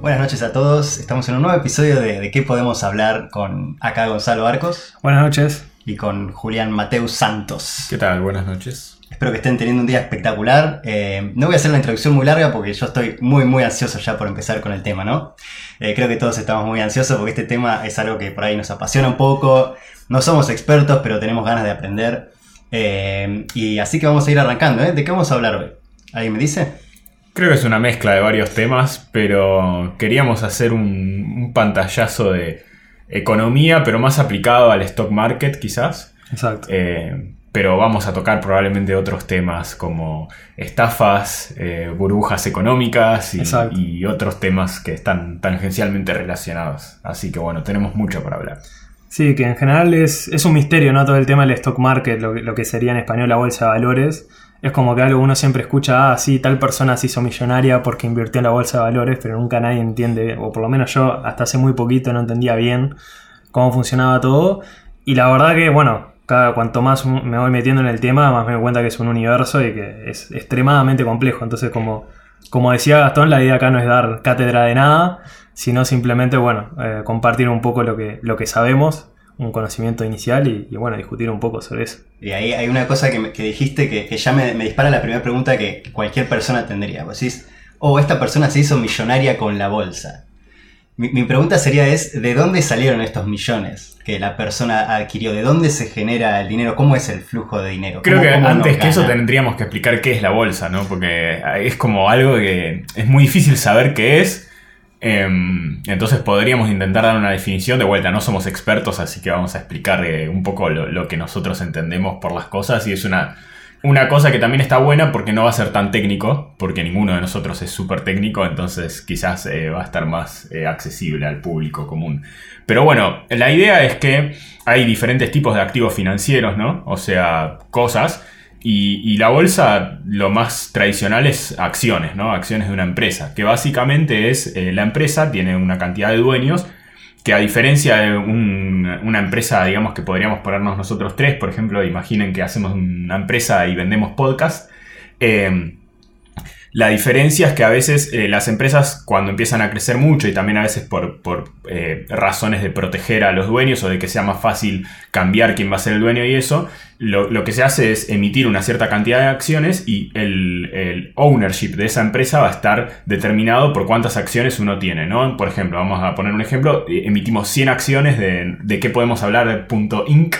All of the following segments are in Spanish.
Buenas noches a todos, estamos en un nuevo episodio de, de qué podemos hablar con acá Gonzalo Arcos Buenas noches. y con Julián Mateus Santos. ¿Qué tal? Buenas noches. Espero que estén teniendo un día espectacular. Eh, no voy a hacer la introducción muy larga porque yo estoy muy muy ansioso ya por empezar con el tema, ¿no? Eh, creo que todos estamos muy ansiosos porque este tema es algo que por ahí nos apasiona un poco. No somos expertos, pero tenemos ganas de aprender. Eh, y así que vamos a ir arrancando, ¿eh? ¿De qué vamos a hablar hoy? ¿Alguien me dice? Creo que es una mezcla de varios temas, pero queríamos hacer un, un pantallazo de economía, pero más aplicado al stock market quizás. Exacto. Eh, pero vamos a tocar probablemente otros temas como estafas, eh, burbujas económicas y, otros temas que están tangencialmente relacionados. Así que bueno, tenemos mucho para hablar. Sí, que en general es, es un misterio, ¿no? Todo el tema del stock market, lo, que- lo que sería en español la bolsa de valores. Es como que algo uno siempre escucha, ah, sí, tal persona se hizo millonaria porque invirtió en la bolsa de valores, pero nunca nadie entiende, o por lo menos yo hasta hace muy poquito no entendía bien cómo funcionaba todo. Y la verdad que, bueno, cada cuanto más me voy metiendo en el tema, más me doy cuenta que es un universo y que es extremadamente complejo. Entonces, como, como decía Gastón, la idea acá no es dar cátedra de nada, sino simplemente, bueno, eh, compartir un poco lo que, lo que sabemos, un conocimiento inicial y, bueno, discutir un poco sobre eso. Y ahí hay una cosa que, me- que dijiste que, que ya me, me dispara la primera pregunta que cualquier persona tendría. Vos decís, oh, esta persona se hizo millonaria con la bolsa. Mi, mi pregunta sería es, ¿de dónde salieron estos millones que la persona adquirió? ¿De dónde se genera el dinero? ¿Cómo es el flujo de dinero? Creo ¿Cómo- que antes que eso tendríamos que explicar qué es la bolsa, ¿no? Porque es como algo que es muy difícil saber qué es. em, entonces podríamos intentar dar una definición de vuelta. No somos expertos, así que vamos a explicar eh, un poco lo, lo que nosotros entendemos por las cosas. Y es una, una cosa que también está buena porque no va a ser tan técnico, porque ninguno de nosotros es súper técnico, entonces quizás eh, va a estar más eh, accesible al público común. Pero bueno, la idea es que hay diferentes tipos de activos financieros, ¿no? O sea, cosas. Y, la bolsa, lo más tradicional es acciones, ¿no? Acciones de una empresa. Que básicamente es, eh, la empresa tiene una cantidad de dueños que a diferencia de un- una empresa, digamos, que podríamos ponernos nosotros tres, por ejemplo, imaginen que hacemos una empresa y vendemos podcast. eh, la diferencia es que a veces eh, las empresas cuando empiezan a crecer mucho y también a veces por, por, eh, razones de proteger a los dueños o de que sea más fácil cambiar quién va a ser el dueño y eso, lo, lo que se hace es emitir una cierta cantidad de acciones y el, el ownership de esa empresa va a estar determinado por cuántas acciones uno tiene, ¿no? Por ejemplo, vamos a poner un ejemplo, eh, emitimos 100 acciones de, de qué podemos hablar de punto .inc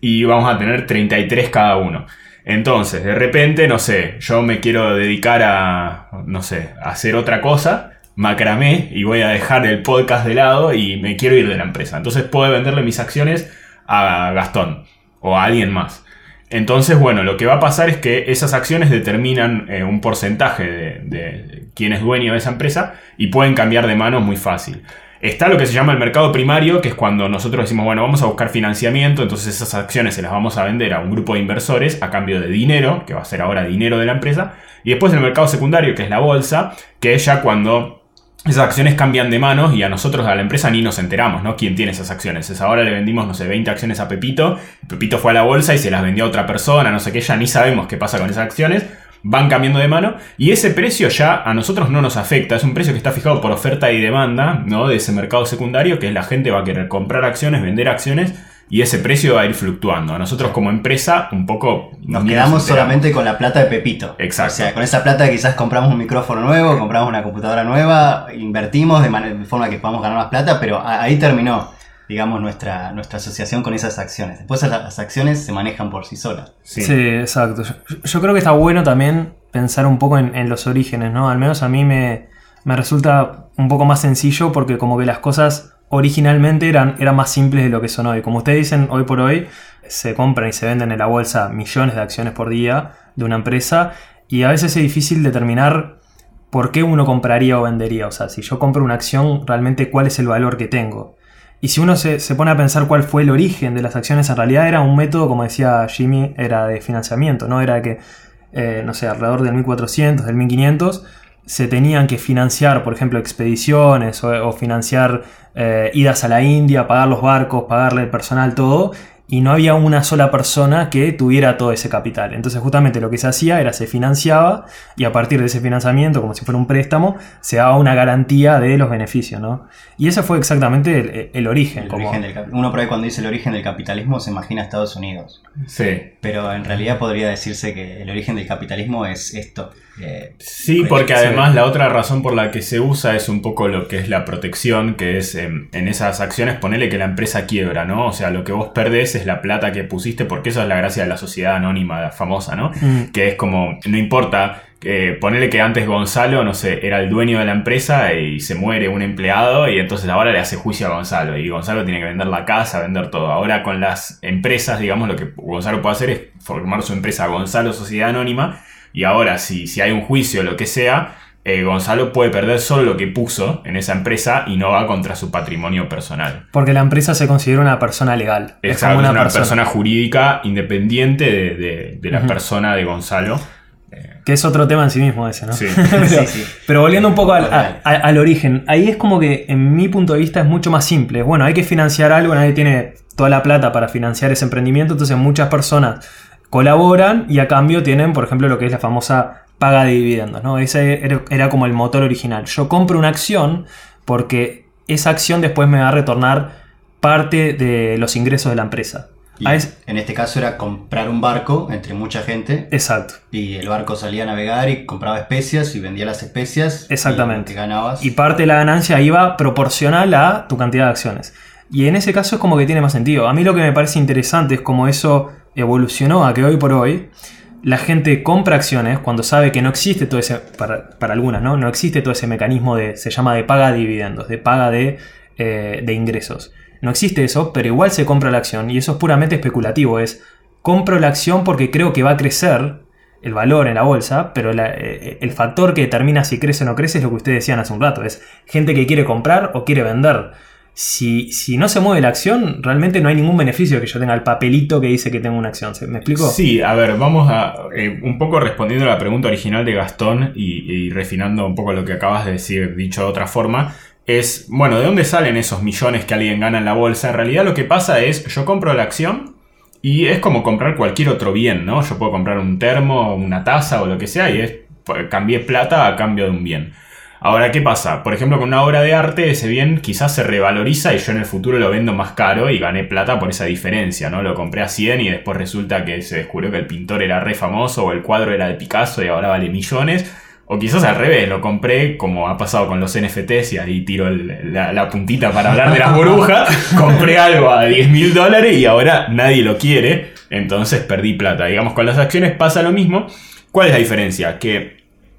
y vamos a tener 33 cada uno. Entonces, de repente, no sé, yo me quiero dedicar a, no sé, hacer otra cosa, macramé, y voy a dejar el podcast de lado y me quiero ir de la empresa. Entonces puedo venderle mis acciones a Gastón o a alguien más. Entonces, bueno, lo que va a pasar es que esas acciones determinan eh, un porcentaje de, de quién es dueño de esa empresa y pueden cambiar de manos muy fácil. Está lo que se llama el mercado primario, que es cuando nosotros decimos, bueno, vamos a buscar financiamiento, entonces esas acciones se las vamos a vender a un grupo de inversores a cambio de dinero, que va a ser ahora dinero de la empresa. Y después el mercado secundario, que es la bolsa, que es ya cuando esas acciones cambian de manos y a nosotros, a la empresa, ni nos enteramos, ¿no? ¿Quién tiene esas acciones? Es ahora le vendimos, no sé, 20 acciones a Pepito, Pepito fue a la bolsa y se las vendió a otra persona, no sé qué, ya ni sabemos qué pasa con esas acciones, van cambiando de mano y ese precio ya a nosotros no nos afecta, es un precio que está fijado por oferta y demanda, ¿no? De ese mercado secundario, que es la gente va a querer comprar acciones, vender acciones y ese precio va a ir fluctuando. A nosotros como empresa, un poco... Nos quedamos solamente con la plata de Pepito. Exacto. O sea, con esa plata quizás compramos un micrófono nuevo, compramos una computadora nueva, invertimos de, manera, de forma que podamos ganar más plata, pero ahí terminó, digamos, nuestra, nuestra asociación con esas acciones. Después las acciones se manejan por sí solas. Sí. Sí, exacto. Yo, yo creo que está bueno también pensar un poco en, en los orígenes, ¿no? Al menos a mí me, me resulta un poco más sencillo porque como que las cosas originalmente eran, eran más simples de lo que son hoy. Como ustedes dicen, hoy por hoy se compran y se venden en la bolsa millones de acciones por día de una empresa y a veces es difícil determinar por qué uno compraría o vendería. O sea, si yo compro una acción, realmente cuál es el valor que tengo. Y si uno se, se pone a pensar cuál fue el origen de las acciones, en realidad era un método, como decía Jimmy, era de financiamiento, ¿no? Era que, eh, no sé, alrededor del 1400, del 1500, se tenían que financiar, por ejemplo, expediciones o, financiar eh, idas a la India, pagar los barcos, pagarle el personal, todo, y no había una sola persona que tuviera todo ese capital. Entonces justamente lo que se hacía era se financiaba y a partir de ese financiamiento, como si fuera un préstamo, se daba una garantía de los beneficios, ¿no? Y ese fue exactamente el, el origen. El como- origen del cap- uno por ahí cuando dice el origen del capitalismo se imagina Estados Unidos. Sí. Pero en realidad podría decirse que el origen del capitalismo es esto. Eh, Sí, porque además la otra razón por la que se usa es un poco lo que es la protección, que es em, en esas acciones ponerle que la empresa quiebra, ¿no? O sea, lo que vos perdés es la plata que pusiste, porque eso es la gracia de la sociedad anónima famosa, ¿no? Mm. Que es como, no importa, eh, ponerle que antes Gonzalo, no sé, era el dueño de la empresa y se muere un empleado y entonces ahora le hace juicio a Gonzalo y Gonzalo tiene que vender la casa, vender todo. Ahora con las empresas, digamos, lo que Gonzalo puede hacer es formar su empresa Gonzalo Sociedad Anónima y ahora si, si hay un juicio o lo que sea, eh, Gonzalo puede perder solo lo que puso en esa empresa y no va contra su patrimonio personal. Porque la empresa se considera una persona legal. Es Exacto, como es una, una persona, jurídica independiente de, de- de la persona de Gonzalo. Que es otro tema en sí mismo ese, ¿no? Sí. pero, Sí, sí. pero volviendo un poco al, a- a- al origen, ahí es como que en mi punto de vista es mucho más simple. Bueno, hay que financiar algo, nadie tiene toda la plata para financiar ese emprendimiento, entonces muchas personas colaboran y a cambio tienen, por ejemplo, lo que es la famosa paga de dividendos, ¿no? Ese era, como el motor original. Yo compro una acción porque esa acción después me va a retornar parte de los ingresos de la empresa. y es- En este caso era comprar un barco entre mucha gente Exacto. y el barco salía a navegar y compraba especias y vendía las especias. Exactamente. Y ganabas. Y parte de la ganancia iba proporcional a tu cantidad de acciones. Y en ese caso es como que tiene más sentido. A mí lo que me parece interesante es cómo eso evolucionó a que hoy por hoy la gente compra acciones cuando sabe que no existe todo ese, para, algunas, ¿no? No existe todo ese mecanismo de, se llama de paga de dividendos, de paga de, eh, de ingresos. No existe eso, pero igual se compra la acción y eso es puramente especulativo. Es, compro la acción porque creo que va a crecer el valor en la bolsa, pero eh, el factor que determina si crece o no crece es lo que ustedes decían hace un rato. Es gente que quiere comprar o quiere vender. Si, si no se mueve la acción, realmente no hay ningún beneficio que yo tenga el papelito que dice que tengo una acción. ¿Se- ¿Me explico? Sí, a ver, vamos a. eh, un poco respondiendo a la pregunta original de Gastón y, y refinando un poco lo que acabas de decir, dicho de otra forma. Es, bueno, ¿de dónde salen esos millones que alguien gana en la bolsa? En realidad lo que pasa es, yo compro la acción y es como comprar cualquier otro bien, ¿no? Yo puedo comprar un termo, una taza o lo que sea y es, pues, cambié plata a cambio de un bien. Ahora, ¿qué pasa? Por ejemplo, con una obra de arte, ese bien quizás se revaloriza y yo en el futuro lo vendo más caro y gané plata por esa diferencia, ¿no? Lo compré a 100 y después resulta que se descubrió que el pintor era re famoso o el cuadro era de Picasso y ahora vale millones. O quizás al revés, lo compré como ha pasado con los NFTs y ahí tiro el- la, la puntita para hablar de las burbujas. compré algo a 10 mil dólares y ahora nadie lo quiere, entonces perdí plata. Digamos, con las acciones pasa lo mismo. ¿Cuál es la diferencia? Que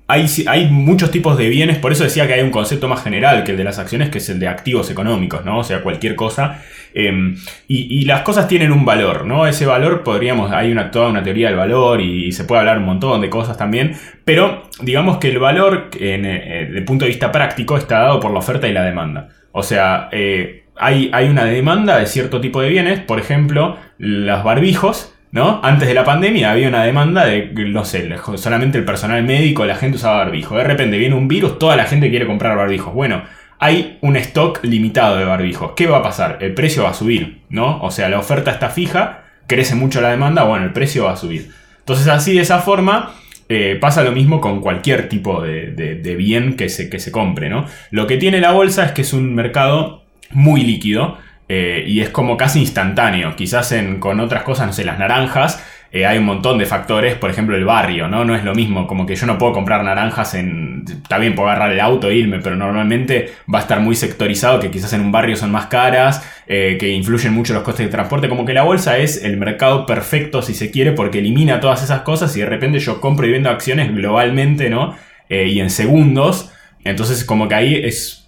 hay, hay muchos tipos de bienes, por eso decía que hay un concepto más general que el de las acciones, que es el de activos económicos, ¿no? O sea, cualquier cosa. y, y las cosas tienen un valor, ¿no? Ese valor podríamos, hay una, toda una teoría del valor y, se puede hablar un montón de cosas también, pero digamos que el valor, en, eh, desde el punto de vista práctico, está dado por la oferta y la demanda. O sea, eh, hay, hay una demanda de cierto tipo de bienes, por ejemplo, los barbijos, ¿no? Antes de la pandemia había una demanda de, no sé, solamente el personal médico, la gente usaba barbijo. De repente viene un virus, toda la gente quiere comprar barbijos. Bueno, hay un stock limitado de barbijos. ¿Qué va a pasar? El precio va a subir, ¿no? O sea, la oferta está fija, crece mucho la demanda, bueno, el precio va a subir. Entonces así, de esa forma, eh, pasa lo mismo con cualquier tipo de, de- bien que se, que se compre, ¿no? Lo que tiene la bolsa es que es un mercado muy líquido. Eh, y es como casi instantáneo. Quizás en- con otras cosas, no sé, las naranjas, eh, hay un montón de factores. Por ejemplo, el barrio, ¿no? No es lo mismo. Como que yo no puedo comprar naranjas en. Está puedo agarrar el auto e irme, pero normalmente va a estar muy sectorizado. Que quizás en un barrio son más caras, eh, que influyen mucho los costes de transporte. Como que la bolsa es el mercado perfecto, si se quiere, porque elimina todas esas cosas y de repente yo compro y vendo acciones globalmente, ¿no? Y en segundos. Entonces, como que ahí es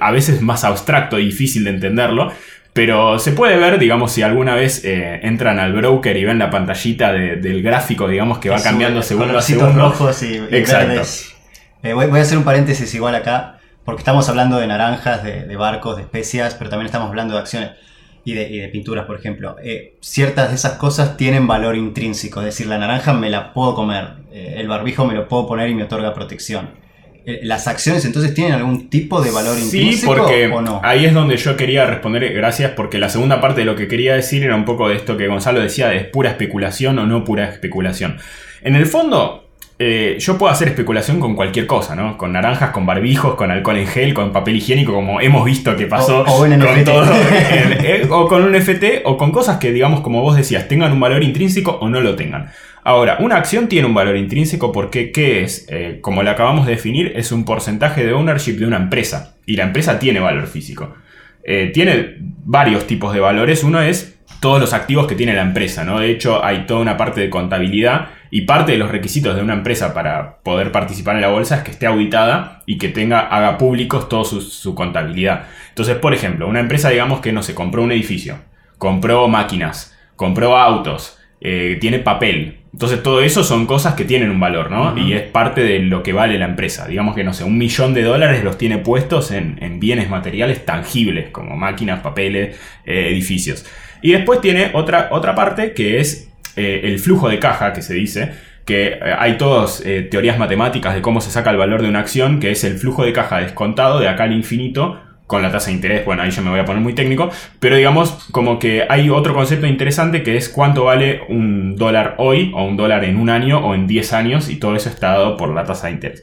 a veces más abstracto y difícil de entenderlo. Pero se puede ver, digamos, si alguna vez eh, entran al broker y ven la pantallita de- del gráfico, digamos, que va cambiando segundo a colorcitos segundo. rojos y, y Exacto. verdes. Eh, voy, voy a hacer un paréntesis igual acá, porque estamos hablando de naranjas, de, de barcos, de especias, pero también estamos hablando de acciones y de, y de pinturas, por ejemplo. Eh, ciertas de esas cosas tienen valor intrínseco, es decir, la naranja me la puedo comer, eh, el barbijo me lo puedo poner y me otorga protección. Eh, ¿las acciones entonces tienen algún tipo de valor Sí, intrínseco porque o no? ahí es donde yo quería responder, gracias, porque la segunda parte de lo que quería decir era un poco de esto que Gonzalo decía, de es pura especulación o no pura especulación. En el fondo, eh, yo puedo hacer especulación con cualquier cosa, ¿no? Con naranjas, con barbijos, con alcohol en gel, con papel higiénico, como hemos visto que pasó. O- o en con NFT. todo, eh, o con un FT, o con cosas que, digamos, como vos decías, tengan un valor intrínseco o no lo tengan. Ahora, una acción tiene un valor intrínseco porque, ¿qué es? Eh, como lo acabamos de definir, es un porcentaje de ownership de una empresa. Y la empresa tiene valor físico. Eh, tiene varios tipos de valores. Uno es todos los activos que tiene la empresa, ¿no? De hecho, hay toda una parte de contabilidad y parte de los requisitos de una empresa para poder participar en la bolsa es que esté auditada y que tenga, haga públicos toda su, su contabilidad. Entonces, por ejemplo, una empresa, digamos que no se compró un edificio, compró máquinas, compró autos, eh, tiene papel. Entonces, todo eso son cosas que tienen un valor, ¿no? Y es parte de lo que vale la empresa. Digamos que, no sé, un millón de dólares los tiene puestos en, en bienes materiales tangibles, como máquinas, papeles, eh, edificios. Y después tiene otra, otra parte que es eh, el flujo de caja, que se dice, que eh, hay todas eh, teorías matemáticas de cómo se saca el valor de una acción, que es el flujo de caja descontado de acá al infinito con la tasa de interés. Bueno, ahí yo me voy a poner muy técnico, pero digamos como que hay otro concepto interesante que es cuánto vale un dólar hoy o un dólar en un año o en 10 años y todo eso está dado por la tasa de interés.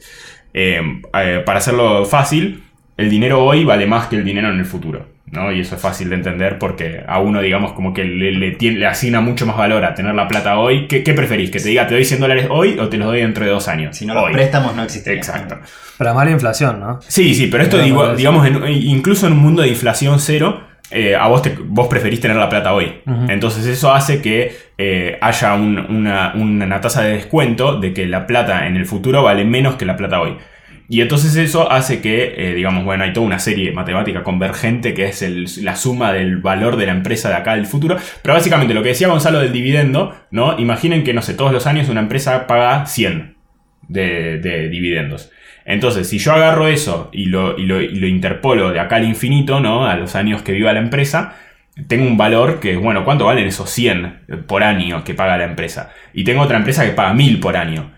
Eh, eh, para hacerlo fácil, el dinero hoy vale más que el dinero en el futuro. ¿No? Y eso es fácil de entender porque a uno, digamos, como que le, le tiene- le asigna mucho más valor a tener la plata hoy. ¿Qué, qué preferís? ¿Que te diga te doy 100 dólares hoy o te los doy dentro de dos años? Si no los préstamos no existen. Exacto. Para mala inflación, ¿no? Sí, sí, pero esto Pero digo, bueno, digamos, en- incluso en un mundo de inflación cero, eh, a vos, te- vos preferís tener la plata hoy. Entonces eso hace que eh, haya un- una, una tasa de descuento de que la plata en el futuro vale menos que la plata hoy. Y entonces eso hace que, eh, digamos, bueno, hay toda una serie matemática convergente que es la suma del valor de la empresa de acá del futuro. Pero básicamente lo que decía Gonzalo del dividendo, ¿no? Imaginen que, no sé, todos los años una empresa paga 100 de, de dividendos. Entonces, si yo agarro eso y lo, y, lo, y lo interpolo de acá al infinito, ¿no? A los años que viva la empresa, tengo un valor que, bueno, ¿cuánto valen esos 100 por año que paga la empresa? Y tengo otra empresa que paga 1000 por año.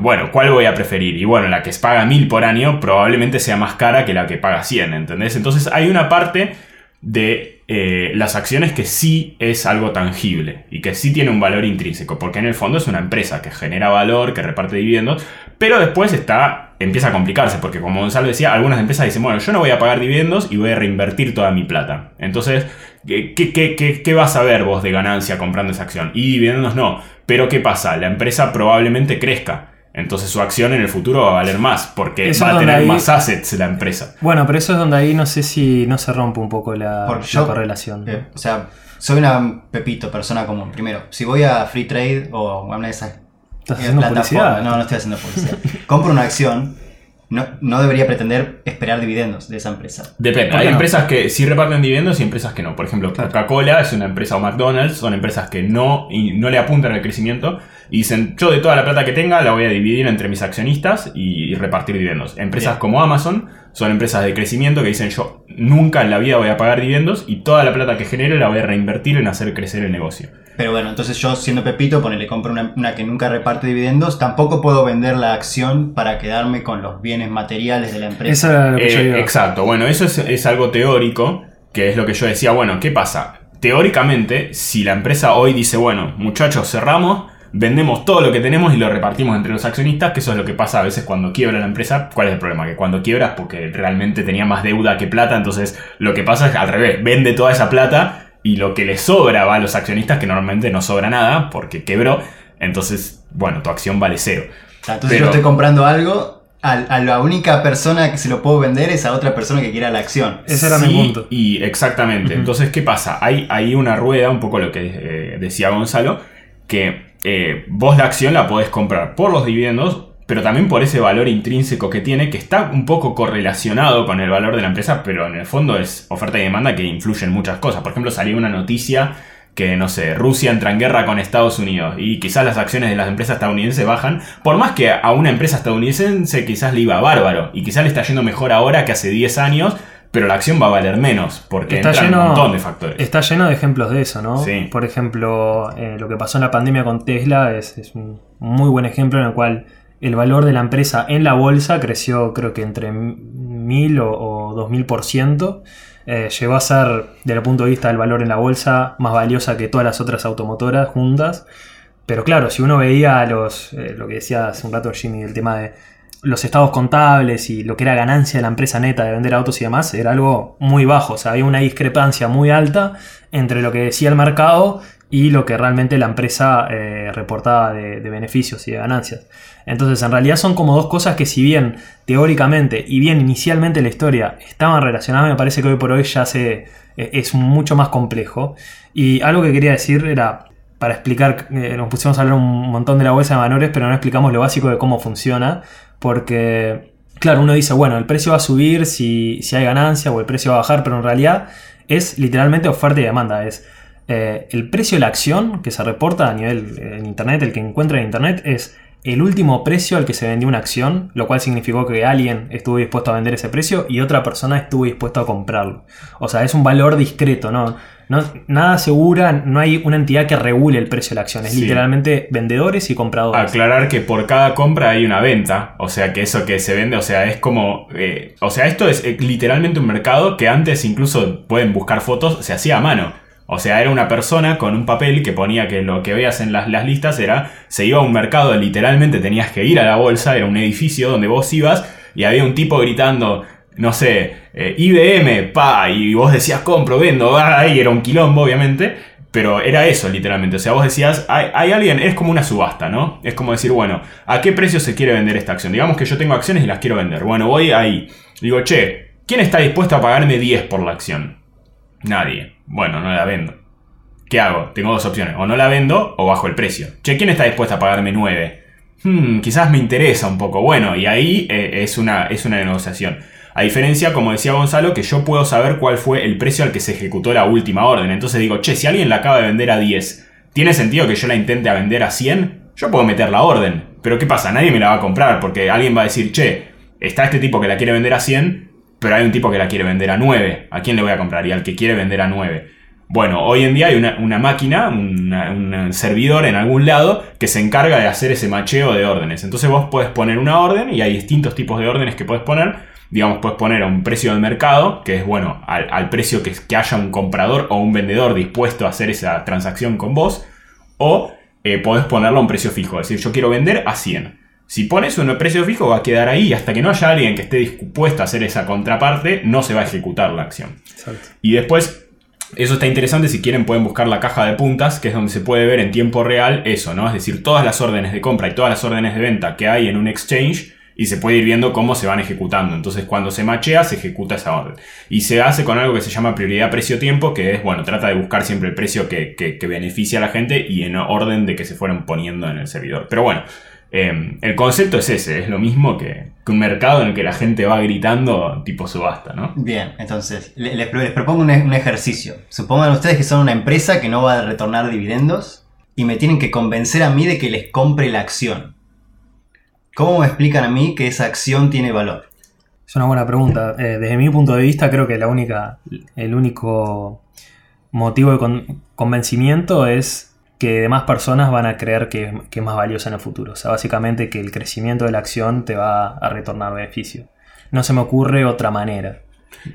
Bueno, ¿cuál voy a preferir? Y bueno, la que paga 1000 por año probablemente sea más cara que la que paga 100, ¿entendés? Entonces hay una parte de eh, las acciones que sí es algo tangible y que sí tiene un valor intrínseco, porque en el fondo es una empresa que genera valor, que reparte dividendos, pero después está, empieza a complicarse, porque como Gonzalo decía, algunas empresas dicen, bueno, yo no voy a pagar dividendos y voy a reinvertir toda mi plata. Entonces, ¿qué, qué, qué- qué vas a ver vos de ganancia comprando esa acción? Y dividendos no, pero ¿qué pasa? La empresa probablemente crezca. Entonces su acción en el futuro va a valer más, porque Eso va a tener ahí- más assets la empresa. Bueno, pero eso es donde ahí no sé si no se rompe un poco la, la yo- correlación. Eh, o sea, soy una pepito, persona común. Primero, si voy a Free Trade o a una de esas ¿Estás eh, haciendo publicidad? no, no estoy haciendo publicidad. Compro una acción, no, no debería pretender esperar dividendos de esa empresa. Depende, ¿Por hay no? empresas que sí reparten dividendos y empresas que no. Por ejemplo, Coca-Cola es una empresa o McDonald's, son empresas que no, y no le apuntan al crecimiento y dicen, yo de toda la plata que tenga la voy a dividir entre mis accionistas y, y repartir dividendos. Empresas Bien. como Amazon son empresas de crecimiento que dicen, yo nunca en la vida voy a pagar dividendos y toda la plata que genere la voy a reinvertir en hacer crecer el negocio. Pero bueno, entonces yo siendo Pepito, ponele, compro una, una que nunca reparte dividendos, tampoco puedo vender la acción para quedarme con los bienes materiales de la empresa. Eso era lo que yo Eh, iba. exacto, bueno, eso es, es algo teórico, que es lo que yo decía, bueno, ¿qué pasa? Teóricamente, si la empresa hoy dice, bueno, muchachos, cerramos, vendemos todo lo que tenemos y lo repartimos entre los accionistas, que eso es lo que pasa a veces cuando quiebra la empresa. ¿Cuál es el problema? Que cuando quiebras porque realmente tenía más deuda que plata, entonces lo que pasa es que al revés, vende toda esa plata y lo que le sobra va a los accionistas, que normalmente no sobra nada porque quebró, entonces, bueno, tu acción vale cero. O sea, entonces pero- yo estoy comprando algo, a, a la única persona que se lo puedo vender es a otra persona que quiera la acción. Ese era mi punto. Y exactamente. Entonces, ¿qué pasa? Hay, hay una rueda, un poco lo que eh, decía Gonzalo, que eh, vos la acción la podés comprar por los dividendos, pero también por ese valor intrínseco que tiene, que está un poco correlacionado con el valor de la empresa, pero en el fondo es oferta y demanda que influyen muchas cosas. Por ejemplo, salió una noticia que, no sé, Rusia entra en guerra con Estados Unidos y quizás las acciones de las empresas estadounidenses bajan, por más que a una empresa estadounidense quizás le iba bárbaro y quizás le está yendo mejor ahora que hace 10 años, pero la acción va a valer menos porque Está entran lleno, un montón de factores. está lleno de ejemplos de eso, ¿no? Sí. Por ejemplo, eh, lo que pasó en la pandemia con Tesla es, es un muy buen ejemplo en el cual el valor de la empresa en la bolsa creció creo que entre 1000 o, o 2000%. Eh, llegó a ser, desde el punto de vista del valor en la bolsa, más valiosa que todas las otras automotoras juntas. Pero claro, si uno veía los, eh, lo que decía hace un rato Jimmy, el tema de los estados contables y lo que era ganancia de la empresa neta de vender autos y demás, era algo muy bajo. O sea, había una discrepancia muy alta entre lo que decía el mercado y lo que realmente la empresa eh, reportaba de, beneficios y de ganancias. Entonces, en realidad son como dos cosas que si bien teóricamente y bien inicialmente la historia estaban relacionadas, me parece que hoy por hoy ya se, e, es mucho más complejo. Y algo que quería decir era, para explicar, eh, nos pusimos a hablar un montón de la bolsa de valores, pero no explicamos lo básico de cómo funciona, porque, claro, uno dice, bueno, el precio va a subir si, si hay ganancia o el precio va a bajar, pero en realidad es literalmente oferta y demanda, es eh, el precio de la acción que se reporta a nivel en Internet, el que encuentra en Internet, es el último precio al que se vendió una acción, lo cual significó que alguien estuvo dispuesto a vender ese precio y otra persona estuvo dispuesto a comprarlo. O sea, es un valor discreto, ¿no? no nada asegura, no hay una entidad que regule el precio de la acción, es literalmente vendedores y compradores. Aclarar que por cada compra hay una venta, o sea, que eso que se vende, o sea, es como, eh, o sea, esto es eh, literalmente un mercado que antes incluso pueden buscar fotos, se hacía a mano. O sea, era una persona con un papel que ponía que lo que veías en las, listas era, se iba a un mercado, literalmente tenías que ir a la bolsa, era un edificio donde vos ibas y había un tipo gritando, no sé, eh, IBM, pa, y vos decías compro, vendo, ahí era un quilombo, obviamente, pero era eso, literalmente. O sea, vos decías, hay, hay, alguien, es como una subasta, ¿no? Es como decir, bueno, ¿a qué precio se quiere vender esta acción? Digamos que yo tengo acciones y las quiero vender. Bueno, voy ahí. Digo, che, ¿quién está dispuesto a pagarme 10 por la acción? Nadie. Bueno, no la vendo. ¿Qué hago? Tengo dos opciones. O no la vendo o bajo el precio. Che, ¿quién está dispuesto a pagarme 9? Hmm, quizás me interesa un poco. Bueno, y ahí eh, es, una, es una negociación. A diferencia, como decía Gonzalo, que yo puedo saber cuál fue el precio al que se ejecutó la última orden. Entonces digo, che, si alguien la acaba de vender a 10, ¿tiene sentido que yo la intente a vender a 100? Yo puedo meter la orden. Pero ¿qué pasa? Nadie me la va a comprar porque alguien va a decir, che, está este tipo que la quiere vender a 100, pero hay un tipo que la quiere vender a 9. ¿A quién le voy a comprar? Y al que quiere vender a 9. Bueno, hoy en día hay una, máquina, un servidor en algún lado que se encarga de hacer ese macheo de órdenes. Entonces vos puedes poner una orden y hay distintos tipos de órdenes que puedes poner. Digamos, puedes poner a un precio del mercado, que es bueno, al, precio que, que, haya un comprador o un vendedor dispuesto a hacer esa transacción con vos. O eh, podés ponerlo a un precio fijo, es decir, yo quiero vender a 100. Si pones un precio fijo va a quedar ahí y hasta que no haya alguien que esté dispuesto a hacer esa contraparte, no se va a ejecutar la acción. Y después, eso está interesante, si quieren pueden buscar la caja de puntas, que es donde se puede ver en tiempo real eso, ¿no? Es decir, todas las órdenes de compra y todas las órdenes de venta que hay en un exchange y se puede ir viendo cómo se van ejecutando. Entonces, cuando se machea, se ejecuta esa orden. Y se hace con algo que se llama prioridad precio-tiempo, que es, bueno, trata de buscar siempre el precio que, que, que beneficia a la gente y en orden de que se fueran poniendo en el servidor. Pero bueno, Em, el concepto es ese, es lo mismo que, un mercado en el que la gente va gritando tipo subasta, ¿no? Bien, entonces, les, propongo un, ejercicio. Supongan ustedes que son una empresa que no va a retornar dividendos y me tienen que convencer a mí de que les compre la acción. ¿Cómo me explican a mí que esa acción tiene valor? Es una buena pregunta. Eh, desde mi punto de vista, creo que la única, el único motivo de convencimiento es que demás personas van a creer que, es más valiosa en el futuro. O sea, básicamente que el crecimiento de la acción te va a retornar beneficio. No se me ocurre otra manera.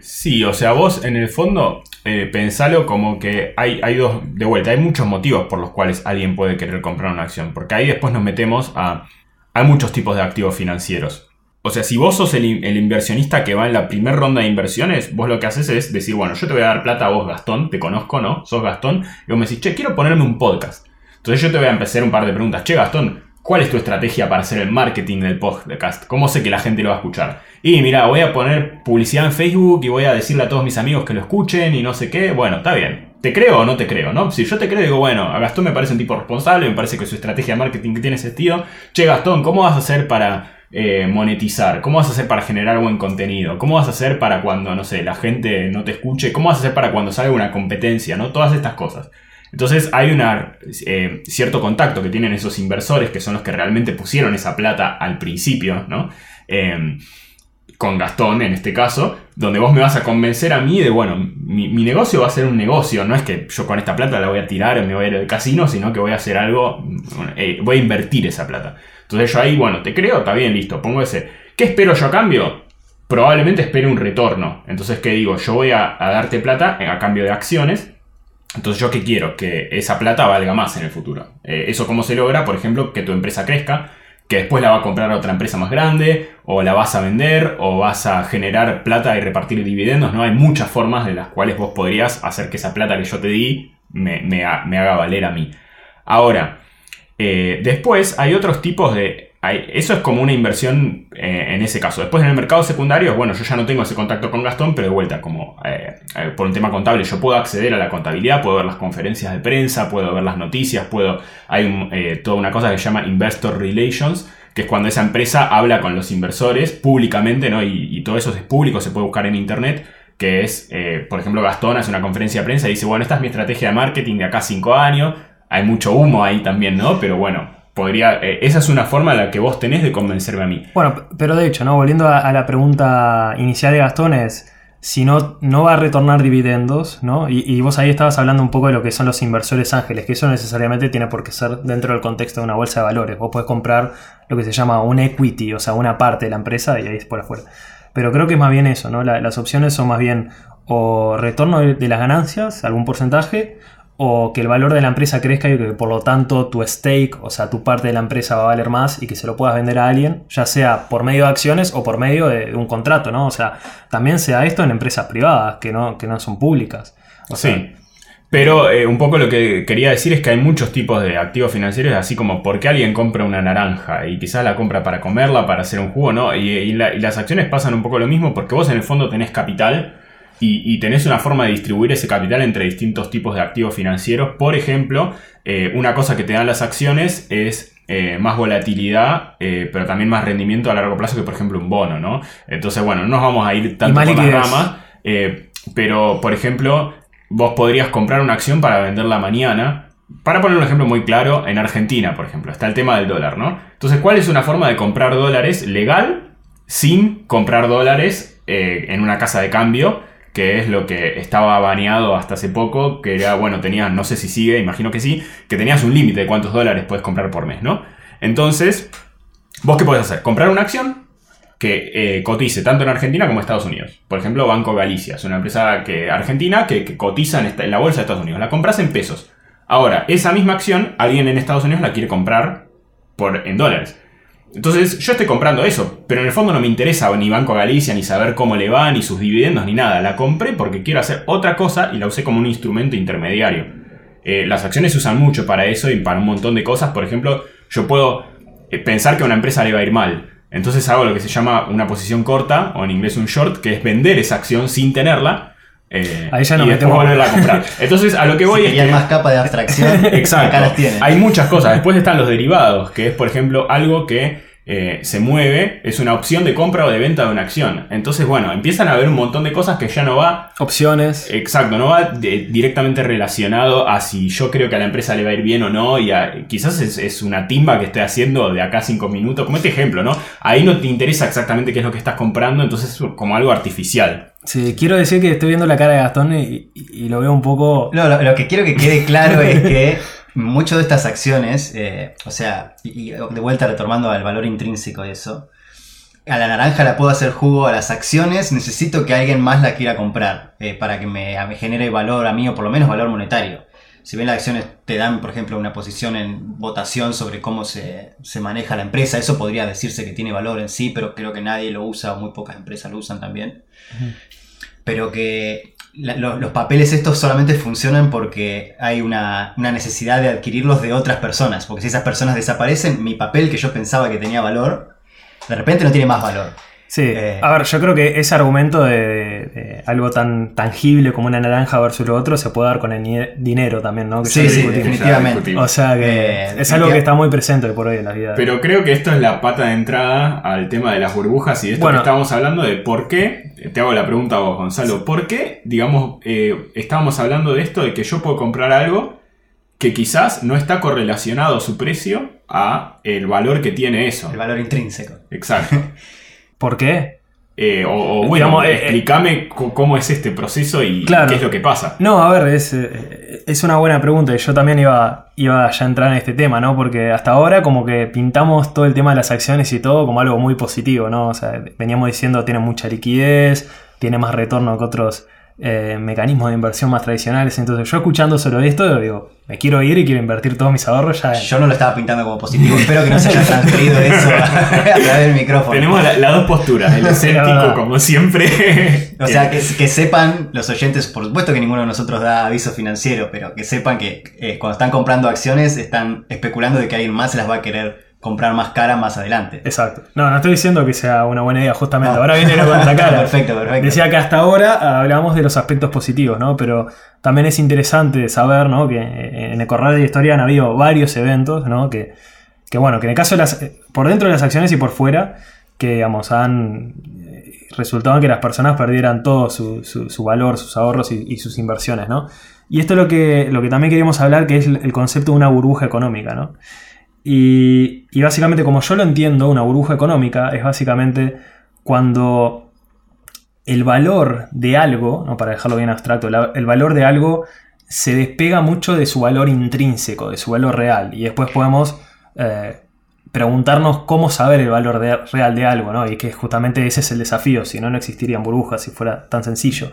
Sí, o sea, vos en el fondo eh, pensalo como que hay, hay dos, de vuelta, hay muchos motivos por los cuales alguien puede querer comprar una acción, porque ahí después nos metemos a... Hay muchos tipos de activos financieros. O sea, si vos sos el, inversionista que va en la primera ronda de inversiones, vos lo que haces es decir, bueno, yo te voy a dar plata a vos, Gastón, te conozco, ¿no? Sos Gastón, y vos me decís, che, quiero ponerme un podcast. Entonces yo te voy a empezar un par de preguntas. Che, Gastón, ¿cuál es tu estrategia para hacer el marketing del podcast? ¿Cómo sé que la gente lo va a escuchar? Y mira, voy a poner publicidad en Facebook y voy a decirle a todos mis amigos que lo escuchen y no sé qué. Bueno, está bien. ¿Te creo o no te creo, no? Si yo te creo, digo, bueno, a Gastón me parece un tipo responsable, me parece que su estrategia de marketing tiene sentido. Che, Gastón, ¿cómo vas a hacer para eh, monetizar? ¿Cómo vas a hacer para generar buen contenido? ¿Cómo vas a hacer para cuando, no sé, la gente no te escuche? ¿Cómo vas a hacer para cuando salga una competencia? ¿No? Todas estas cosas. Entonces hay un eh, cierto contacto que tienen esos inversores que son los que realmente pusieron esa plata al principio, ¿no? Eh, con Gastón en este caso, donde vos me vas a convencer a mí de, bueno, mi, negocio va a ser un negocio, no es que yo con esta plata la voy a tirar me voy a ir al casino, sino que voy a hacer algo, eh, voy a invertir esa plata. Entonces yo ahí, bueno, te creo, está bien, listo, pongo ese. ¿Qué espero yo a cambio? Probablemente espere un retorno. Entonces, ¿qué digo? Yo voy a, a darte plata a cambio de acciones. Entonces, ¿yo qué quiero? Que esa plata valga más en el futuro. Eh, ¿Eso cómo se logra? Por ejemplo, que tu empresa crezca, que después la va a comprar otra empresa más grande, o la vas a vender, o vas a generar plata y repartir dividendos, ¿no? Hay muchas formas de las cuales vos podrías hacer que esa plata que yo te di me haga valer a mí. Ahora, eh, después hay otros tipos de... eso es como una inversión eh, en ese caso. Después en el mercado secundario, bueno, yo ya no tengo ese contacto con Gastón, pero de vuelta, como eh, por un tema contable, yo puedo acceder a la contabilidad, puedo ver las conferencias de prensa, puedo ver las noticias, puedo... Hay toda una cosa que se llama Investor Relations, que es cuando esa empresa habla con los inversores públicamente, ¿no? Y, todo eso es público, se puede buscar en internet que es, por ejemplo, Gastón hace una conferencia de prensa y dice, bueno, esta es mi estrategia de marketing de acá a 5 años, hay mucho humo ahí también, ¿no? Pero bueno, podría, eh, esa es una forma en la que vos tenés de convencerme a mí. Bueno, pero de hecho, ¿no? Volviendo a, la pregunta inicial de Gastón es si no, no va a retornar dividendos, ¿no? Y, vos ahí estabas hablando un poco de lo que son los inversores ángeles, que eso necesariamente tiene por qué ser dentro del contexto de una bolsa de valores. Vos podés comprar lo que se llama un equity, o sea, una parte de la empresa y ahí es por afuera. Pero creo que es más bien eso, ¿no? La- las opciones son más bien o retorno de, de las ganancias, algún porcentaje, o que el valor de la empresa crezca y que por lo tanto tu stake, o sea, tu parte de la empresa va a valer más y que se lo puedas vender a alguien, ya sea por medio de acciones o por medio de, un contrato, ¿no? O sea, también sea esto en empresas privadas que no, que no son públicas. O Sí. Pero eh, un poco lo que quería decir es que hay muchos tipos de activos financieros, así como porque alguien compra una naranja y quizás la compra para comerla, para hacer un jugo, ¿no? Y, y las acciones pasan un poco lo mismo porque vos en el fondo tenés capital y, y tenés una forma de distribuir ese capital entre distintos tipos de activos financieros. Por ejemplo, eh, una cosa que te dan las acciones es eh, más volatilidad, eh, pero también más rendimiento a largo plazo que, por ejemplo, un bono, ¿no? Entonces, bueno, no nos vamos a ir tanto por las ramas, eh, pero, por ejemplo, vos podrías comprar una acción para venderla mañana. Para poner un ejemplo muy claro, en Argentina, por ejemplo, está el tema del dólar, ¿no? Entonces, ¿cuál es una forma de comprar dólares legal sin comprar dólares en una casa de cambio? Que es lo que estaba baneado hasta hace poco, que era, bueno, tenías, no sé si sigue, imagino que sí, que tenías un límite de cuántos dólares puedes comprar por mes, ¿no? Entonces, ¿vos qué podés hacer? Comprar una acción que eh, cotice tanto en Argentina como en Estados Unidos. Por ejemplo, Banco Galicia, es una empresa que, argentina que, cotiza en, en la bolsa de Estados Unidos. La compras en pesos. Ahora, esa misma acción, alguien en Estados Unidos la quiere comprar por, en dólares. Entonces, yo estoy comprando eso, pero en el fondo no me interesa ni Banco Galicia, ni saber cómo le va, ni sus dividendos, ni nada. La compré porque quiero hacer otra cosa y la usé como un instrumento intermediario. Eh, las acciones se usan mucho para eso y para un montón de cosas. Por ejemplo, yo puedo eh, pensar que a una empresa le va a ir mal. Entonces hago lo que se llama una posición corta, o en inglés un short, que es vender esa acción sin tenerla. Eh, Ahí ya nos y después metemos. volverla a comprar. Entonces, a lo que voy si es que... más capa de abstracción, Exacto. acá las tienen. Hay muchas cosas. Después están los derivados, que es, por ejemplo, algo que eh, se mueve, es una opción de compra o de venta de una acción. Entonces, bueno, empiezan a haber un montón de cosas que ya no va opciones. Exacto, no va de- directamente relacionado a si yo creo que a la empresa le va a ir bien o no, y a- quizás es, es una timba que estoy haciendo de acá a cinco minutos, como este ejemplo, ¿no? Ahí no te interesa exactamente qué es lo que estás comprando, entonces es como algo artificial. Sí, quiero decir que estoy viendo la cara de Gastón y, y- y lo veo un poco. No, lo, lo que quiero que quede claro es que muchas de estas acciones, eh, o sea, y, y de vuelta retomando al valor intrínseco de eso, a la naranja la puedo hacer jugo, a las acciones necesito que alguien más la quiera comprar eh, para que me, me genere valor a mí o por lo menos valor monetario. Si bien las acciones te dan, por ejemplo, una posición en votación sobre cómo se, se maneja la empresa, eso podría decirse que tiene valor en sí, pero creo que nadie lo usa o muy pocas empresas lo usan también. Pero que la- lo- los papeles estos solamente funcionan porque hay una, una necesidad de adquirirlos de otras personas. Porque si esas personas desaparecen, mi papel que yo pensaba que tenía valor, de repente no tiene más valor. Sí, Eh. a ver, yo creo que ese argumento de, de algo tan tangible como una naranja versus lo otro se puede dar con el dinero también, ¿no? Que Sí, sí, definitivamente. O sea que Eh, es algo que está muy presente por hoy en la vida. Pero creo que esto es la pata de entrada al tema de las burbujas y de esto Bueno. que estábamos hablando de por qué, te hago la pregunta a vos, Gonzalo, ¿por qué, digamos, eh, estábamos hablando de esto de que yo puedo comprar algo que quizás no está correlacionado su precio a el valor que tiene eso? El valor intrínseco. Exacto. ¿Por qué? Eh, o, o, bueno, Digamos, eh, explícame cómo es este proceso y Claro. qué es lo que pasa. No, a ver, es, eh, es una buena pregunta y yo también iba, iba ya a entrar en este tema, ¿no? Porque hasta ahora como que pintamos todo el tema de las acciones y todo como algo muy positivo, ¿no? O sea, veníamos diciendo tiene mucha liquidez, tiene más retorno que otros eh, mecanismos de inversión más tradicionales. Entonces yo escuchando sobre esto digo, me quiero ir y quiero invertir todos mis ahorros ya. en- Yo no lo estaba pintando como positivo. Espero que no se haya transferido eso a, través del micrófono. Tenemos la- las dos posturas, el escéptico como siempre. O sea, que, que sepan los oyentes, por supuesto que ninguno de nosotros da aviso financiero, pero que sepan que eh, cuando están comprando acciones están especulando de que alguien más se las va a querer comprar más cara más adelante. Exacto. No, no estoy diciendo que sea una buena idea, justamente. No. Ahora viene la contracara. Perfecto, perfecto. Decía que hasta ahora hablamos de los aspectos positivos, ¿no? Pero también es interesante saber, ¿no? Que en el corral de la historia han habido varios eventos, ¿no? Que, que bueno, que en el caso de las. eh, por dentro de las acciones y por fuera, que digamos, han eh, resultado en que las personas perdieran todo su, su- su valor, sus ahorros y, y sus inversiones, ¿no? Y esto es lo que, lo que también queríamos hablar, que es el concepto de una burbuja económica, ¿no? Y, básicamente, como yo lo entiendo, una burbuja económica es básicamente cuando el valor de algo, ¿no? para dejarlo bien abstracto, el valor de algo se despega mucho de su valor intrínseco, de su valor real. Y después podemos eh, preguntarnos cómo saber el valor de- real de algo, ¿no? Y que justamente ese es el desafío, si no, no existirían burbujas, si fuera tan sencillo.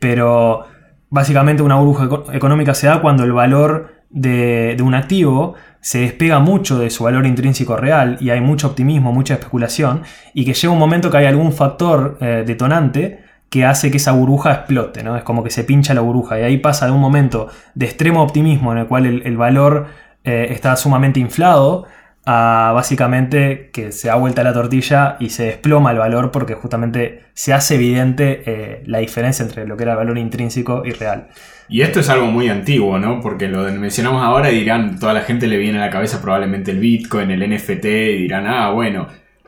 Pero básicamente una burbuja eco- económica se da cuando el valor de, un activo se despega mucho de su valor intrínseco real y hay mucho optimismo, mucha especulación y que llega un momento que hay algún factor eh, detonante que hace que esa burbuja explote, ¿no? Es como que se pincha la burbuja y ahí pasa de un momento de extremo optimismo en el cual el, el valor eh, está sumamente inflado a básicamente que se da vuelta la tortilla y se desploma el valor porque justamente se hace evidente eh, la diferencia entre lo que era el valor intrínseco y real. Y esto es algo muy antiguo, ¿no? Porque lo mencionamos ahora y dirán, toda la gente le viene a la cabeza probablemente el Bitcoin, el NFT, y dirán, ah, bueno,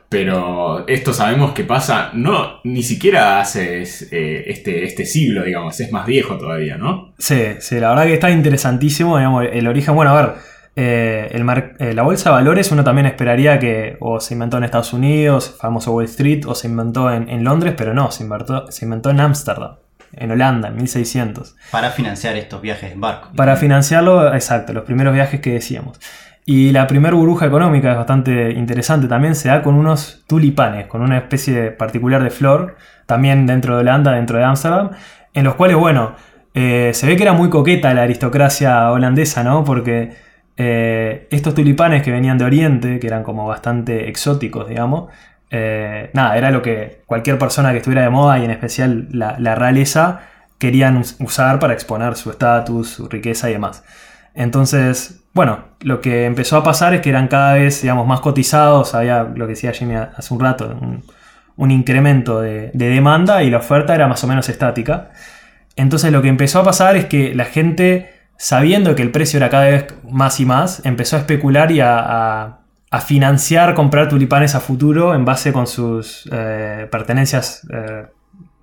pero esto sabemos que pasa, no, ni siquiera hace eh, este, este siglo, digamos, es más viejo todavía, ¿no? Sí, sí, la verdad que está interesantísimo, digamos, el origen, bueno, a ver, eh, el mar- eh, la bolsa de valores uno también esperaría que o se inventó en Estados Unidos, famoso Wall Street, o se inventó en, en Londres, pero no, se inventó, se inventó en Ámsterdam, en Holanda, en 1600. Para financiar estos viajes en barco. Para financiarlo, exacto, los primeros viajes que decíamos. Y la primera burbuja económica es bastante interesante, también se da con unos tulipanes, con una especie particular de flor, también dentro de Holanda, dentro de Ámsterdam, en los cuales, bueno, eh, se ve que era muy coqueta la aristocracia holandesa, ¿no? Porque eh, estos tulipanes que venían de Oriente, que eran como bastante exóticos, digamos, eh, nada, era lo que cualquier persona que estuviera de moda y en especial la, la realeza querían us- usar para exponer su estatus, su riqueza y demás. Entonces, bueno, lo que empezó a pasar es que eran cada vez, digamos, más cotizados, había lo que decía Jimmy hace un rato, un, incremento de, de demanda y la oferta era más o menos estática. Entonces lo que empezó a pasar es que la gente, sabiendo que el precio era cada vez más y más, empezó a especular y a- a financiar comprar tulipanes a futuro en base con sus eh, pertenencias eh,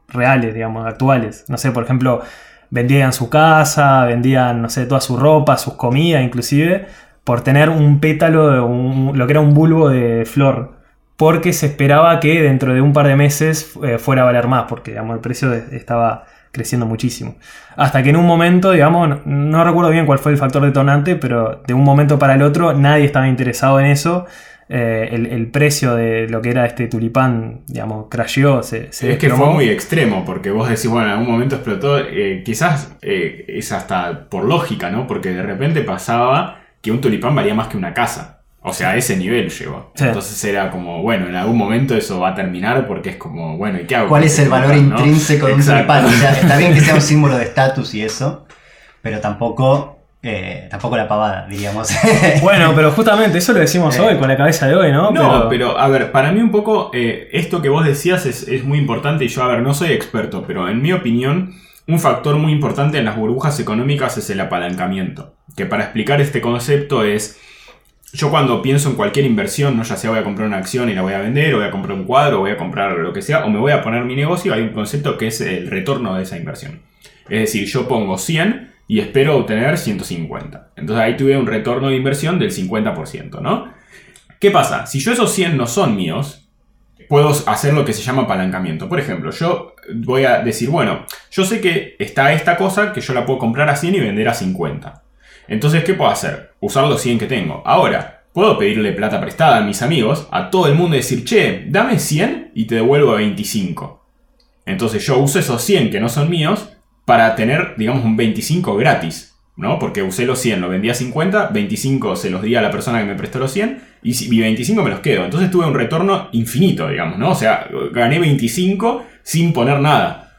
reales, digamos, actuales. No sé, por ejemplo, vendían su casa, vendían, no sé, toda su ropa, sus comidas inclusive, por tener un pétalo, de un- lo que era un bulbo de flor. Porque se esperaba que dentro de un par de meses eh, fuera a valer más, porque digamos, el precio estaba creciendo muchísimo. Hasta que en un momento, digamos, no, no recuerdo bien cuál fue el factor detonante, pero de un momento para el otro nadie estaba interesado en eso. Eh, el, el precio de lo que era este tulipán, digamos, crasheó, se, se es que fue muy extremo, porque vos decís, bueno, en algún momento explotó, eh, quizás eh, es hasta por lógica, ¿no? Porque de repente pasaba que un tulipán valía más que una casa. O sea, a ese nivel llegó. Sí. Entonces era como, bueno, en algún momento eso va a terminar porque es como, bueno, ¿y qué hago? ¿Cuál es el valor no? intrínseco de un tulipán? O sea, está bien que sea un símbolo de estatus y eso, pero tampoco, eh, tampoco la pavada, diríamos. Bueno, pero justamente eso lo decimos Eh. hoy, con la cabeza de hoy, ¿no? No, pero... a ver, para mí un poco eh, esto que vos decías es, es muy importante y yo, a ver, no soy experto, pero en mi opinión, un factor muy importante en las burbujas económicas es el apalancamiento. Que para explicar este concepto es, yo cuando pienso en cualquier inversión, ¿no? ya sea voy a comprar una acción y la voy a vender, o voy a comprar un cuadro, o voy a comprar lo que sea, o me voy a poner mi negocio, hay un concepto que es el retorno de esa inversión. Es decir, yo pongo 100 y espero obtener 150. Entonces ahí tuve un retorno de inversión del 50%, ¿no? ¿Qué pasa? Si yo esos 100 no son míos, puedo hacer lo que se llama apalancamiento. Por ejemplo, yo voy a decir, bueno, yo sé que está esta cosa que yo la puedo comprar a 100 y vender a 50. Entonces, ¿qué puedo hacer? Usar los 100 que tengo. Ahora, puedo pedirle plata prestada a mis amigos, a todo el mundo y decir, che, dame 100 y te devuelvo 25. Entonces yo uso esos 100 que no son míos para tener, digamos, un 25 gratis. ¿no? Porque usé los 100, lo vendí a 50, 25 se los di a la persona que me prestó los 100 y 25 me los quedo. Entonces tuve un retorno infinito, digamos, ¿no? O sea, gané 25 sin poner nada.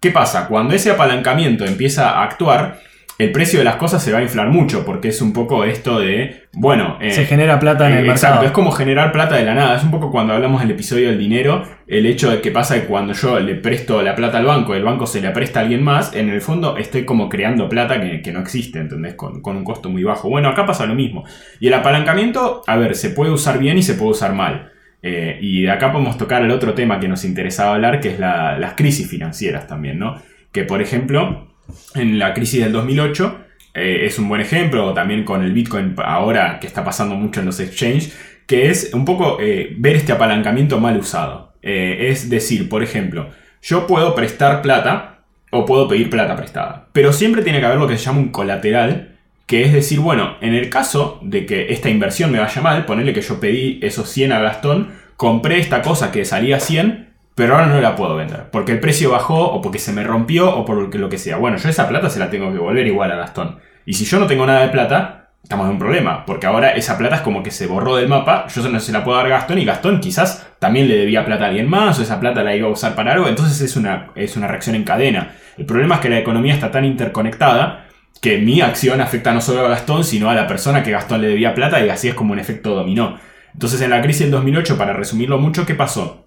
¿Qué pasa? Cuando ese apalancamiento empieza a actuar, el precio de las cosas se va a inflar mucho, porque es un poco esto de, bueno... Eh, se genera plata en el eh, mercado. Exacto, es como generar plata de la nada. Es un poco cuando hablamos del episodio del dinero, el hecho de que pasa que cuando yo le presto la plata al banco, el banco se la presta a alguien más, en el fondo estoy como creando plata que, no existe, ¿entendés? Con, un costo muy bajo. Bueno, acá pasa lo mismo. Y el apalancamiento, a ver, se puede usar bien y se puede usar mal. Eh, y de acá podemos tocar el otro tema que nos interesaba hablar, que es las crisis financieras también, ¿no? Que por ejemplo en la crisis del 2008 eh, es un buen ejemplo, también con el Bitcoin ahora que está pasando mucho en los exchanges, que es un poco eh, ver este apalancamiento mal usado. Eh, es decir, por ejemplo, yo puedo prestar plata o puedo pedir plata prestada, pero siempre tiene que haber lo que se llama un colateral, que es decir, bueno, en el caso de que esta inversión me vaya mal, ponerle que yo pedí esos 100 a Gastón, compré esta cosa que salía 100, pero ahora no la puedo vender, porque el precio bajó o porque se me rompió o por lo que sea. Bueno, yo esa plata se la tengo que volver igual a Gastón. Y si yo no tengo nada de plata, estamos en un problema, porque ahora esa plata es como que se borró del mapa, yo no se la puedo dar a Gastón y Gastón quizás también le debía plata a alguien más o esa plata la iba a usar para algo, entonces es una, es una reacción en cadena. El problema es que la economía está tan interconectada que mi acción afecta no solo a Gastón, sino a la persona que Gastón le debía plata y así es como un efecto dominó. Entonces en la crisis del 2008, para resumirlo mucho, ¿qué pasó?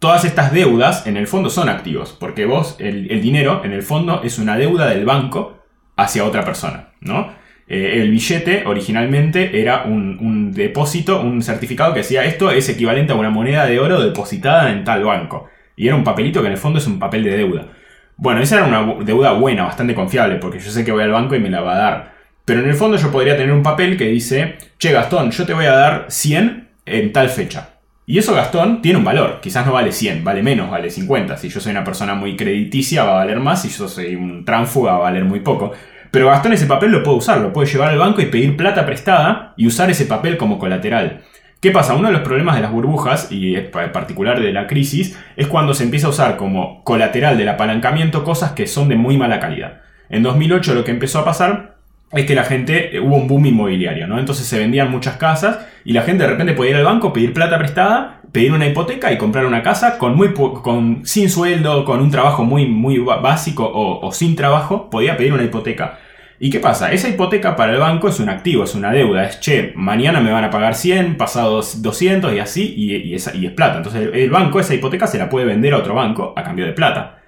Todas estas deudas en el fondo son activos, porque vos, el, dinero en el fondo es una deuda del banco hacia otra persona, ¿no? Eh, el billete originalmente era un, depósito, un certificado que decía esto es equivalente a una moneda de oro depositada en tal banco. Y era un papelito que en el fondo es un papel de deuda. Bueno, esa era una deuda buena, bastante confiable, porque yo sé que voy al banco y me la va a dar. Pero en el fondo yo podría tener un papel que dice, che Gastón, yo te voy a dar 100 en tal fecha. Y eso Gastón tiene un valor, quizás no vale 100, vale menos, vale 50. Si yo soy una persona muy crediticia va a valer más, si yo soy un tránfuga va a valer muy poco. Pero Gastón ese papel lo puede usar, lo puede llevar al banco y pedir plata prestada y usar ese papel como colateral. ¿Qué pasa? Uno de los problemas de las burbujas, y en particular de la crisis, es cuando se empieza a usar como colateral del apalancamiento cosas que son de muy mala calidad. En 2008 lo que empezó a pasar es que la gente, hubo un boom inmobiliario, ¿no? Entonces se vendían muchas casas y la gente de repente podía ir al banco, pedir plata prestada, pedir una hipoteca y comprar una casa con muy con, sin sueldo, con un trabajo muy, muy básico o, sin trabajo, podía pedir una hipoteca. ¿Y qué pasa? Esa hipoteca para el banco es un activo, es una deuda, es che, mañana me van a pagar 100, pasados 200 y así, y, es, plata. Entonces el banco esa hipoteca se la puede vender a otro banco a cambio de plata.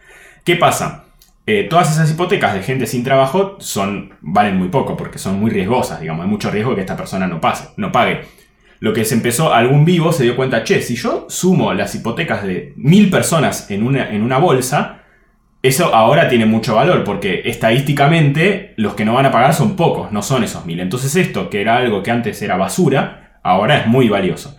¿Qué pasa? Eh, todas esas hipotecas de gente sin trabajo son, valen muy poco porque son muy riesgosas, digamos, hay mucho riesgo que esta persona no, pase, no pague. Lo que se empezó, algún vivo se dio cuenta, che, si yo sumo las hipotecas de mil personas en una, en una bolsa, eso ahora tiene mucho valor porque estadísticamente los que no van a pagar son pocos, no son esos mil. Entonces esto, que era algo que antes era basura, ahora es muy valioso.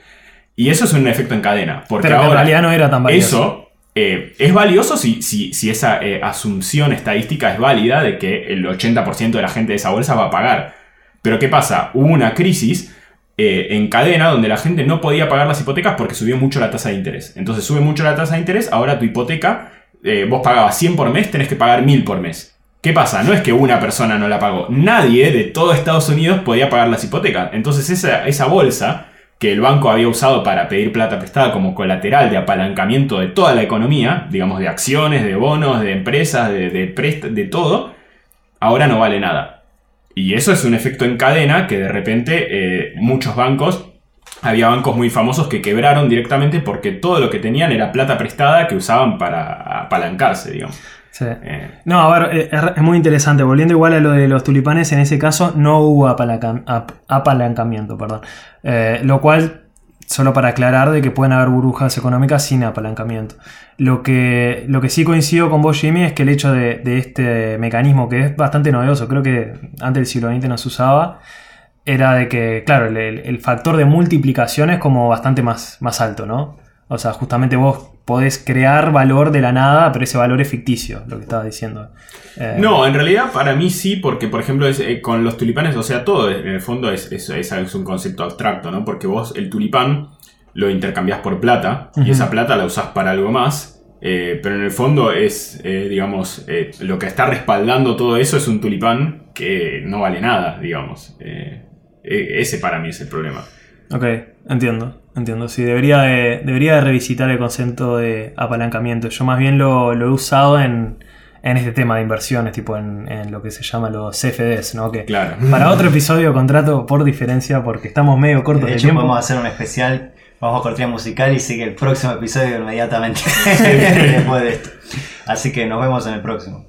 Y eso es un efecto en cadena. Porque Pero ahora en realidad no era tan valioso. Eso eh, es valioso si, si, esa eh, asunción estadística es válida de que el 80% de la gente de esa bolsa va a pagar. Pero ¿qué pasa? Hubo una crisis eh, en cadena donde la gente no podía pagar las hipotecas porque subió mucho la tasa de interés. Entonces sube mucho la tasa de interés, ahora tu hipoteca, vos pagabas 100 por mes, tenés que pagar 1000 por mes. ¿Qué pasa? No es que una persona no la pagó. Nadie de todo Estados Unidos podía pagar las hipotecas. Entonces esa, esa bolsa que el banco había usado para pedir plata prestada como colateral de apalancamiento de toda la economía, digamos de acciones, de bonos, de empresas, de, de, todo, ahora no vale nada. Y eso es un efecto en cadena que de repente eh, muchos bancos, había bancos muy famosos que quebraron directamente porque todo lo que tenían era plata prestada que usaban para apalancarse, digamos. Eh. No, a ver, eh, es, muy interesante. Volviendo igual a lo de los tulipanes, en ese caso no hubo apalancamiento, perdón. Eh, lo cual, solo para aclarar de que pueden haber burbujas económicas sin apalancamiento. Lo que, lo que sí coincido con vos, Jimmy, es que el hecho de, este mecanismo, que es bastante novedoso, creo que antes del siglo XX no se usaba, era de que, claro, el, factor de multiplicación es como bastante más, más alto, ¿no? O sea, justamente vos podés crear valor de la nada, pero ese valor es ficticio, lo que estaba diciendo. Eh, No, en realidad para mí sí, porque por ejemplo es, eh, con los tulipanes, o sea, todo en el fondo es, es- es- un concepto abstracto, ¿no? Porque vos el tulipán lo intercambiás por plata y esa plata la usás para algo más, eh, pero en el fondo es, digamos, lo que está respaldando todo eso es un tulipán que no vale nada, digamos. Ese para mí es el problema. Ok, entiendo, entiendo. Sí, debería de, debería de revisitar el concepto de apalancamiento. Yo más bien lo, lo he usado en, en este tema de inversiones, tipo en, en lo que se llama los CFDs, ¿no? Que Claro. para otro episodio contrato por diferencia porque estamos medio cortos De de hecho, tiempo. podemos hacer un especial, vamos a cortina musical y sigue el próximo episodio inmediatamente después de esto. Así que nos vemos en el próximo.